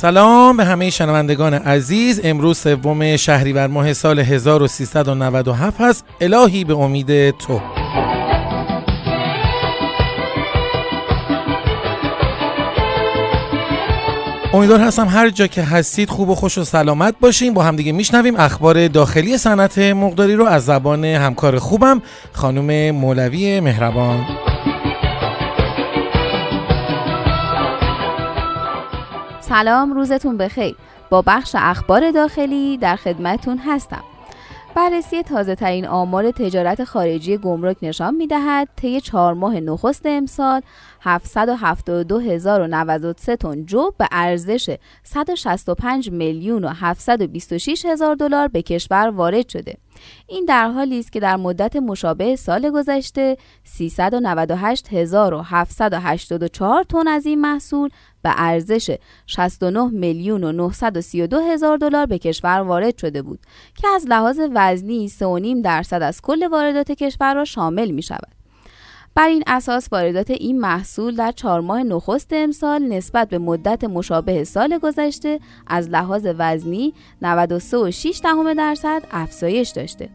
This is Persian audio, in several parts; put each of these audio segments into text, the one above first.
سلام به همه شنوندگان عزیز. امروز سوم شهریور ماه سال 1397 هست. الهی به امید تو. امیدوار هستم هر جا که هستید خوب و خوش و سلامت باشیم با همدیگه میشنویم اخبار داخلی صنعت مقداری رو. از زبان همکار خوبم خانم مولوی مهربان. سلام روزتون بخیر با بخش اخبار داخلی در خدمتون هستم بررسی تازه ترین آمار تجارت خارجی گمرک نشان می دهد طی چهار ماه نخست امسال 772,093 تن جو به ارزش 165 میلیون و 726 هزار دلار به کشور وارد شده. این در حالی است که در مدت مشابه سال گذشته 398784 تن از این محصول به ارزش 69 میلیون و 932 هزار دلار به کشور وارد شده بود که از لحاظ وزنی 3.5 درصد از کل واردات کشور را شامل می شود. بر این اساس واردات این محصول در چهار ماه نخست امسال نسبت به مدت مشابه سال گذشته از لحاظ وزنی 93.6 درصد افزایش داشته.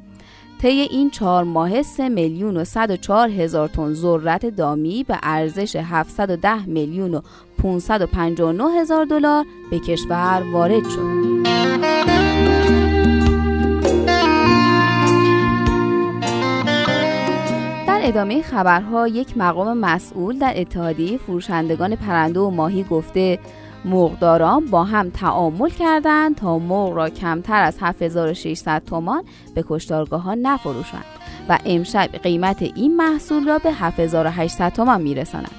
طی این چهار ماه 3 میلیون و 104 هزار تن ذرت دامی به ارزش 710 میلیون و 559 هزار دلار به کشور وارد شد. ادامه خبرها یک مقام مسئول در اتحادیه فروشندگان پرنده و ماهی گفته مرغداران با هم تعامل کردند تا مرغ را کمتر از 7600 تومان به کشتارگاه ها نفروشند و امشب قیمت این محصول را به 7800 تومان میرسانند.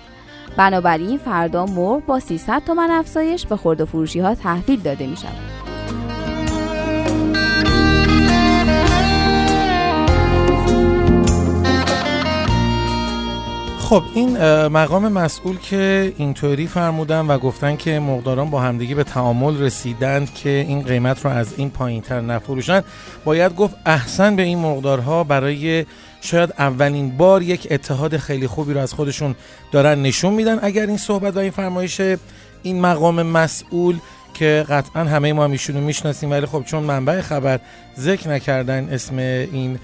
بنابراین فردا مرغ با 300 تومان افزایش به خورد فروشی ها تحویل داده می شود. خب این مقام مسئول که اینطوری فرمودن و گفتن که مقداران با همدیگه به تعامل رسیدند که این قیمت رو از این پایین تر نفروشن. باید گفت احسن به این مقدارها برای شاید اولین بار یک اتحاد خیلی خوبی رو از خودشون دارن نشون میدن. اگر این صحبت و این فرمایش این مقام مسئول که قطعا همه ما هم می‌شناسیم ولی خب چون منبع خبر ذکر نکردن اسم این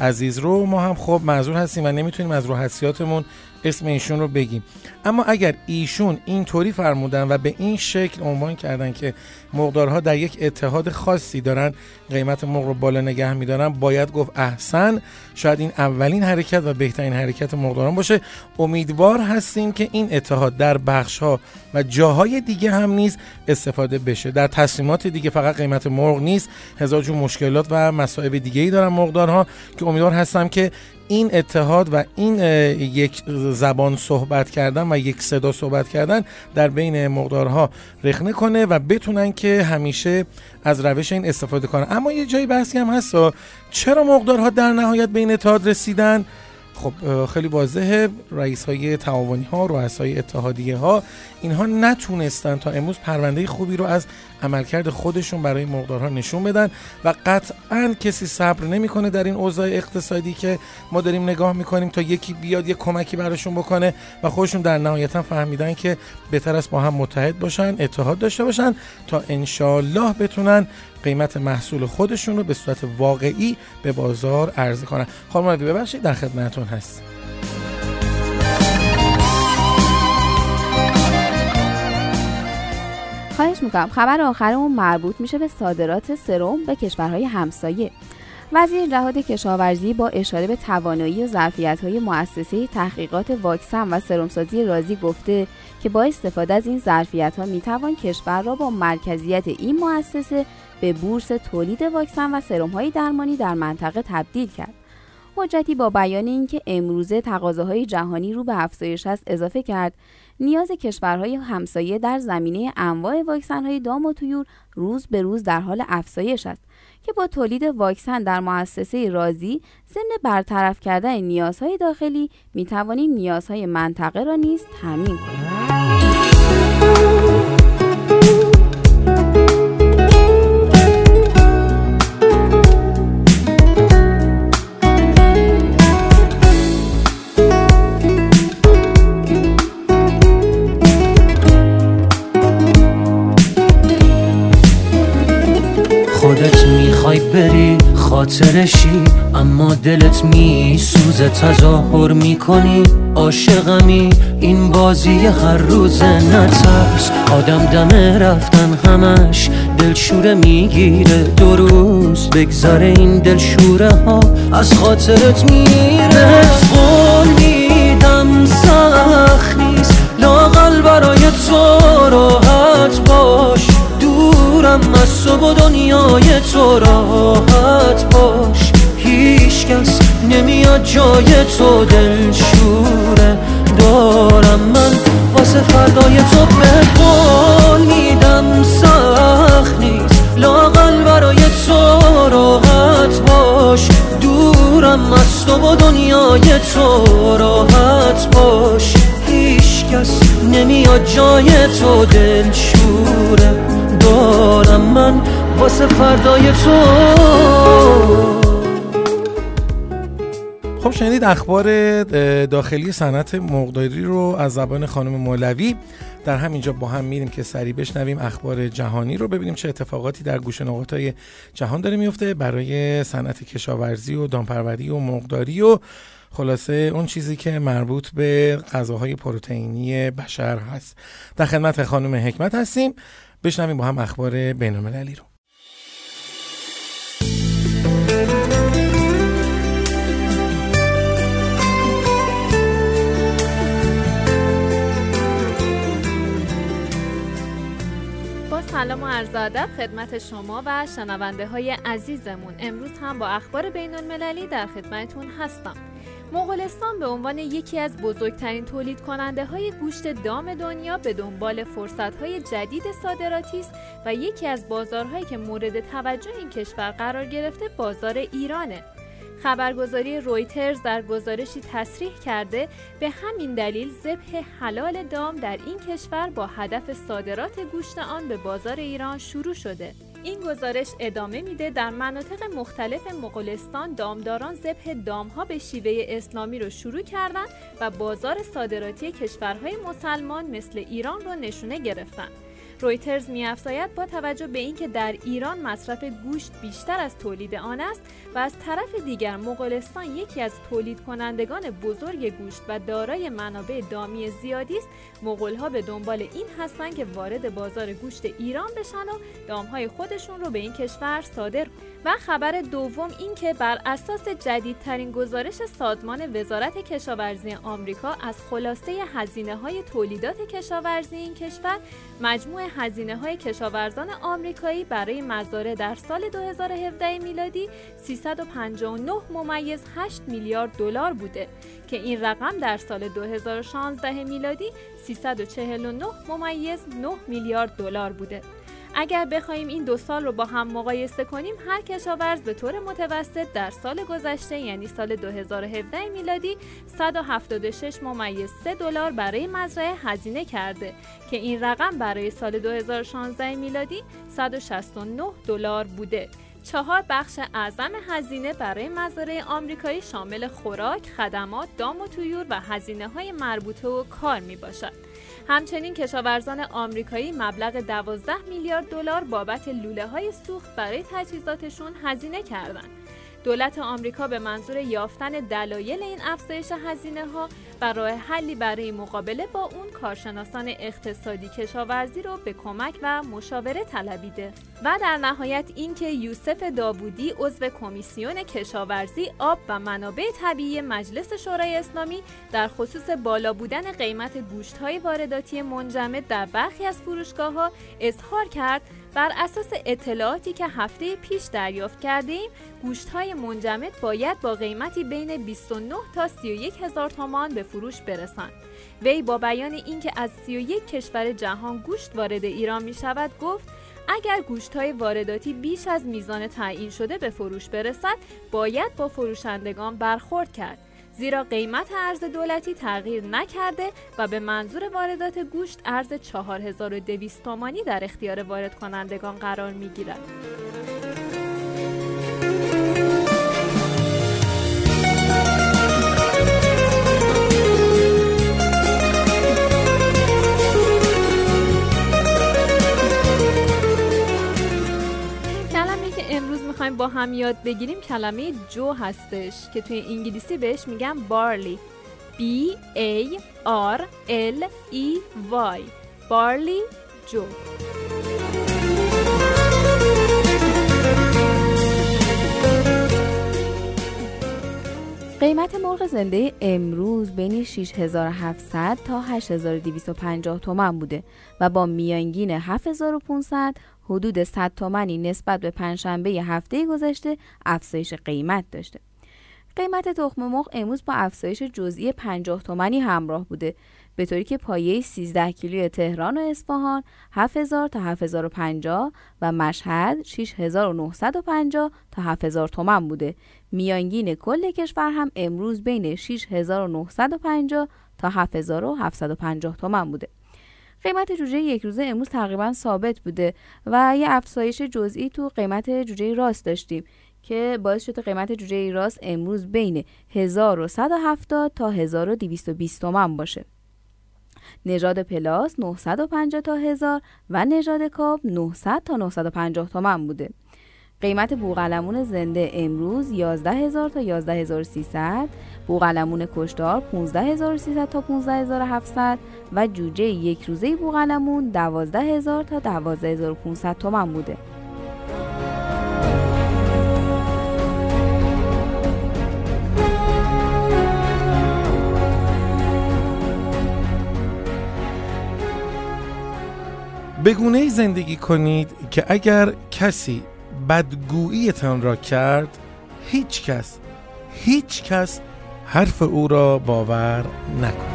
عزیز رو ما هم خب معذور هستیم و نمی‌تونیم از رو حسیاتمون اسم ایشون رو بگیم. اما اگر ایشون اینطوری فرمودن و به این شکل عنوان کردن که مقدارها در یک اتحاد خاصی دارن قیمت مرغ رو بالا نگه میدارن. باید گفت احسن شاید این اولین حرکت و بهترین حرکت مقداران باشه. امیدوار هستیم که این اتحاد در بخش ها و جاهای دیگه هم نیز استفاده بشه. در تصمیمات دیگه فقط قیمت مرغ نیست. هزار جور مشکلات و مسائل دیگه ای دارن مقدارها که امیدوار هستم که این اتحاد و این یک زبان صحبت کردن و یک صدا صحبت کردن در بین مقدارها رخنه کنه و بتونن که همیشه از روش این استفاده کنن. اما یه جایی بحثی هم هست چرا مقدارها در نهایت به این اتحاد رسیدن؟ خب خیلی واضحه. رئیس های تعاونی ها رؤسای اتحادیه ها اینها نتونستن تا امروز پرونده خوبی رو از عملکرد خودشون برای مقدارها نشون بدن و قطعا کسی صبر نمی‌کنه در این اوضاع اقتصادی که ما داریم نگاه می‌کنیم تا یکی بیاد یه کمکی براشون بکنه و خودشون در نهایتا فهمیدن که بهتر است با هم متحد باشن اتحاد داشته باشن تا انشالله بتونن قیمت محصول خودشون رو به صورت واقعی به بازار عرضه کنن. خانم ببخشید در خدمتتون هست خواهش می‌کنم. خبر آخرمون مربوط میشه به صادرات سرم به کشورهای همسایه. وزیر جهاد کشاورزی با اشاره به توانایی و ظرفیت های مؤسسه تحقیقات واکسن و سرمسازی رازی گفته که با استفاده از این ظرفیت ها می‌توان کشور را با مرکزیت این مؤسسه به بورس تولید واکسن و سرم های درمانی در منطقه تبدیل کرد. حجتی با بیان اینکه امروزه تقاضاهای جهانی رو به افزایش است اضافه کرد نیاز کشورهای همسایه در زمینه انواع واکسن‌های دام و تویور روز به روز در حال افزایش است که با تولید واکسن در مؤسسه رازی ضمن برطرف کردن نیازهای داخلی می‌توانیم نیازهای منطقه را نیز تامین کنیم خاطرشی اما دلت می سوزه تظاهر می‌کنی. عاشقمی این بازی هر روز نترس. آدم دمه رفتن همش دلشوره می‌گیره. دو روز بگذره این دلشوره ها از خاطرت میره. قول میدم سخت نیست لاغل برای تو دورم از تو و دنیای تو راحت باش. هیچ کس نمیاد جای تو دلشوره دارم من. واسه فردای تو به قول میدم سخت نیست. لاغل برای تو راحت باش. دورم از تو و دنیای تو راحت باش. هیچ کس نمیاد جای تو دلشوره. دارم من واسه فردای تو. خب شنید اخبار داخلی صنعت مرغداری رو از زبان خانم مولوی. در همینجا با هم میریم که سریع بشنویم اخبار جهانی رو ببینیم چه اتفاقاتی در گوشه نقاطهای جهان داره میفته برای صنعت کشاورزی و دامپروری و مرغداری و خلاصه اون چیزی که مربوط به غذاهای پروتئینی بشر هست. در خدمت خانم حکمت هستیم. بشنویم با هم اخبار بین المللی رو سلام و عرض ادب خدمت شما و شنونده های عزیزمون. امروز هم با اخبار بین المللی در خدمتون هستم. مغولستان به عنوان یکی از بزرگترین تولید کننده های گوشت دام دنیا به دنبال فرصت های جدید صادراتی است و یکی از بازارهایی که مورد توجه این کشور قرار گرفته بازار ایرانه خبرگزاری رویترز در گزارشی تصریح کرده به همین دلیل ذبح حلال دام در این کشور با هدف صادرات گوشت آن به بازار ایران شروع شده. این گزارش ادامه میده در مناطق مختلف مغولستان دامداران ذبح دامها به شیوه اسلامی رو شروع کردند و بازار صادراتی کشورهای مسلمان مثل ایران رو نشونه گرفتند. رویترز میافزاید با توجه به اینکه در ایران مصرف گوشت بیشتر از تولید آن است و از طرف دیگر مغولستان یکی از تولید کنندگان بزرگ گوشت و دارای منابع دامی زیادی است. مغولها به دنبال این هستند که وارد بازار گوشت ایران بشن و دامهای خودشون رو به این کشور صادر و خبر دوم این که بر اساس جدیدترین گزارش سازمان وزارت کشاورزی آمریکا از خلاصه هزینه های تولیدات کشاورزی این کشور مجموع هزینه های کشاورزان آمریکایی برای مزارع در سال 2017 میلادی 359 ممیز 8 میلیارد دلار بوده که این رقم در سال 2016 میلادی 349 ممیز 9 میلیارد دلار بوده. اگر بخوایم این دو سال رو با هم مقایسه کنیم هر کشاورز به طور متوسط در سال گذشته یعنی سال 2017 میلادی 176 ممیز 3 دلار برای مزرعه هزینه کرده که این رقم برای سال 2016 میلادی 169 دلار بوده چهار بخش اعظم هزینه برای مزارع آمریکایی شامل خوراک، خدمات، دام و تویور و هزینه های مربوطه و کار می باشد. همچنین کشاورزان آمریکایی مبلغ 12 میلیارد دلار بابت لوله های سوخت برای تجهیزاتشون هزینه کردند. دولت آمریکا به منظور یافتن دلایل این افزایش هزینه ها و راه حلی برای مقابله با اون کارشناسان اقتصادی کشاورزی رو به کمک و مشاوره طلبیده. و در نهایت اینکه یوسف داوودی عضو کمیسیون کشاورزی آب و منابع طبیعی مجلس شورای اسلامی در خصوص بالا بودن قیمت گوشت های وارداتی منجمد در برخی از فروشگاه ها اظهار کرد بر اساس اطلاعاتی که هفته پیش دریافت کردیم گوشت های منجمد باید با قیمتی بین 29 تا 31 هزار تومان به فروش برسند. وی با بیان اینکه از 31 کشور جهان گوشت وارد ایران می شود گفت اگر گوشت های وارداتی بیش از میزان تعیین شده به فروش برسد باید با فروشندگان برخورد کرد زیرا قیمت ارز دولتی تغییر نکرده و به منظور واردات گوشت ارز 4200 تومانی در اختیار وارد کنندگان قرار می گیرد. با هم یاد بگیریم کلمه جو هستش که توی انگلیسی بهش میگن بارلی B A R L E Y. بارلی جو. قیمت مرغ زنده امروز بین 6700 تا 8250 تومن بوده و با میانگین 7500 حدود 100 تومنی نسبت به پنجشنبه هفته گذشته افزایش قیمت داشته. قیمت تخم مرغ امروز با افزایش جزئی 50 تومنی همراه بوده به طوری که پایه 13 کیلوی تهران و اصفهان 7000 تا 7050 و مشهد 6950 تا 7000 تومن بوده. میانگین کل کشور هم امروز بین 6950 تا 7750 تومن بوده. قیمت جوجه یک روزه امروز تقریبا ثابت بوده و یه افزایش جزئی تو قیمت جوجه راست داشتیم که باعث شده قیمت جوجه راست امروز بین 1170 تا 1220 تومن باشه. نژاد پلاس 950 تا 1000 و نژاد کاب 900 تا 950 تومن بوده. قیمت بوقلمون زنده امروز 11000 تا 11300 بوقلمون کشدار 15300 تا 15700 و جوجه یک روزه بوقلمون 12000 تا 12500 تومن بوده. بگونه زندگی کنید که اگر کسی بدگوییتان را کرد هیچ کس هیچ کس حرف او را باور نکند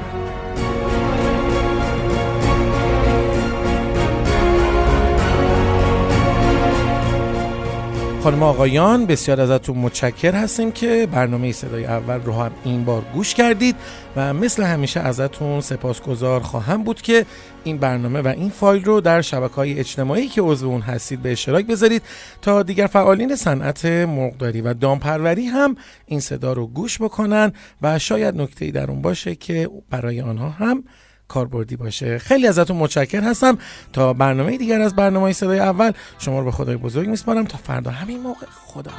خانم آقایان بسیار ازتون متشکر هستیم که برنامه صدای اول رو هم این بار گوش کردید و مثل همیشه ازتون سپاسگزار خواهم بود که این برنامه و این فایل رو در شبکه های اجتماعی که عضو اون هستید به اشتراک بذارید تا دیگر فعالین صنعت مرغداری و دامپروری هم این صدا رو گوش بکنن و شاید نکته در اون باشه که برای آنها هم کاربردی باشه. خیلی ازتون متشکر هستم. تا برنامه دیگر از برنامه صدای اول شما رو به خدای بزرگ میسپارم. تا فردا همین موقع خدا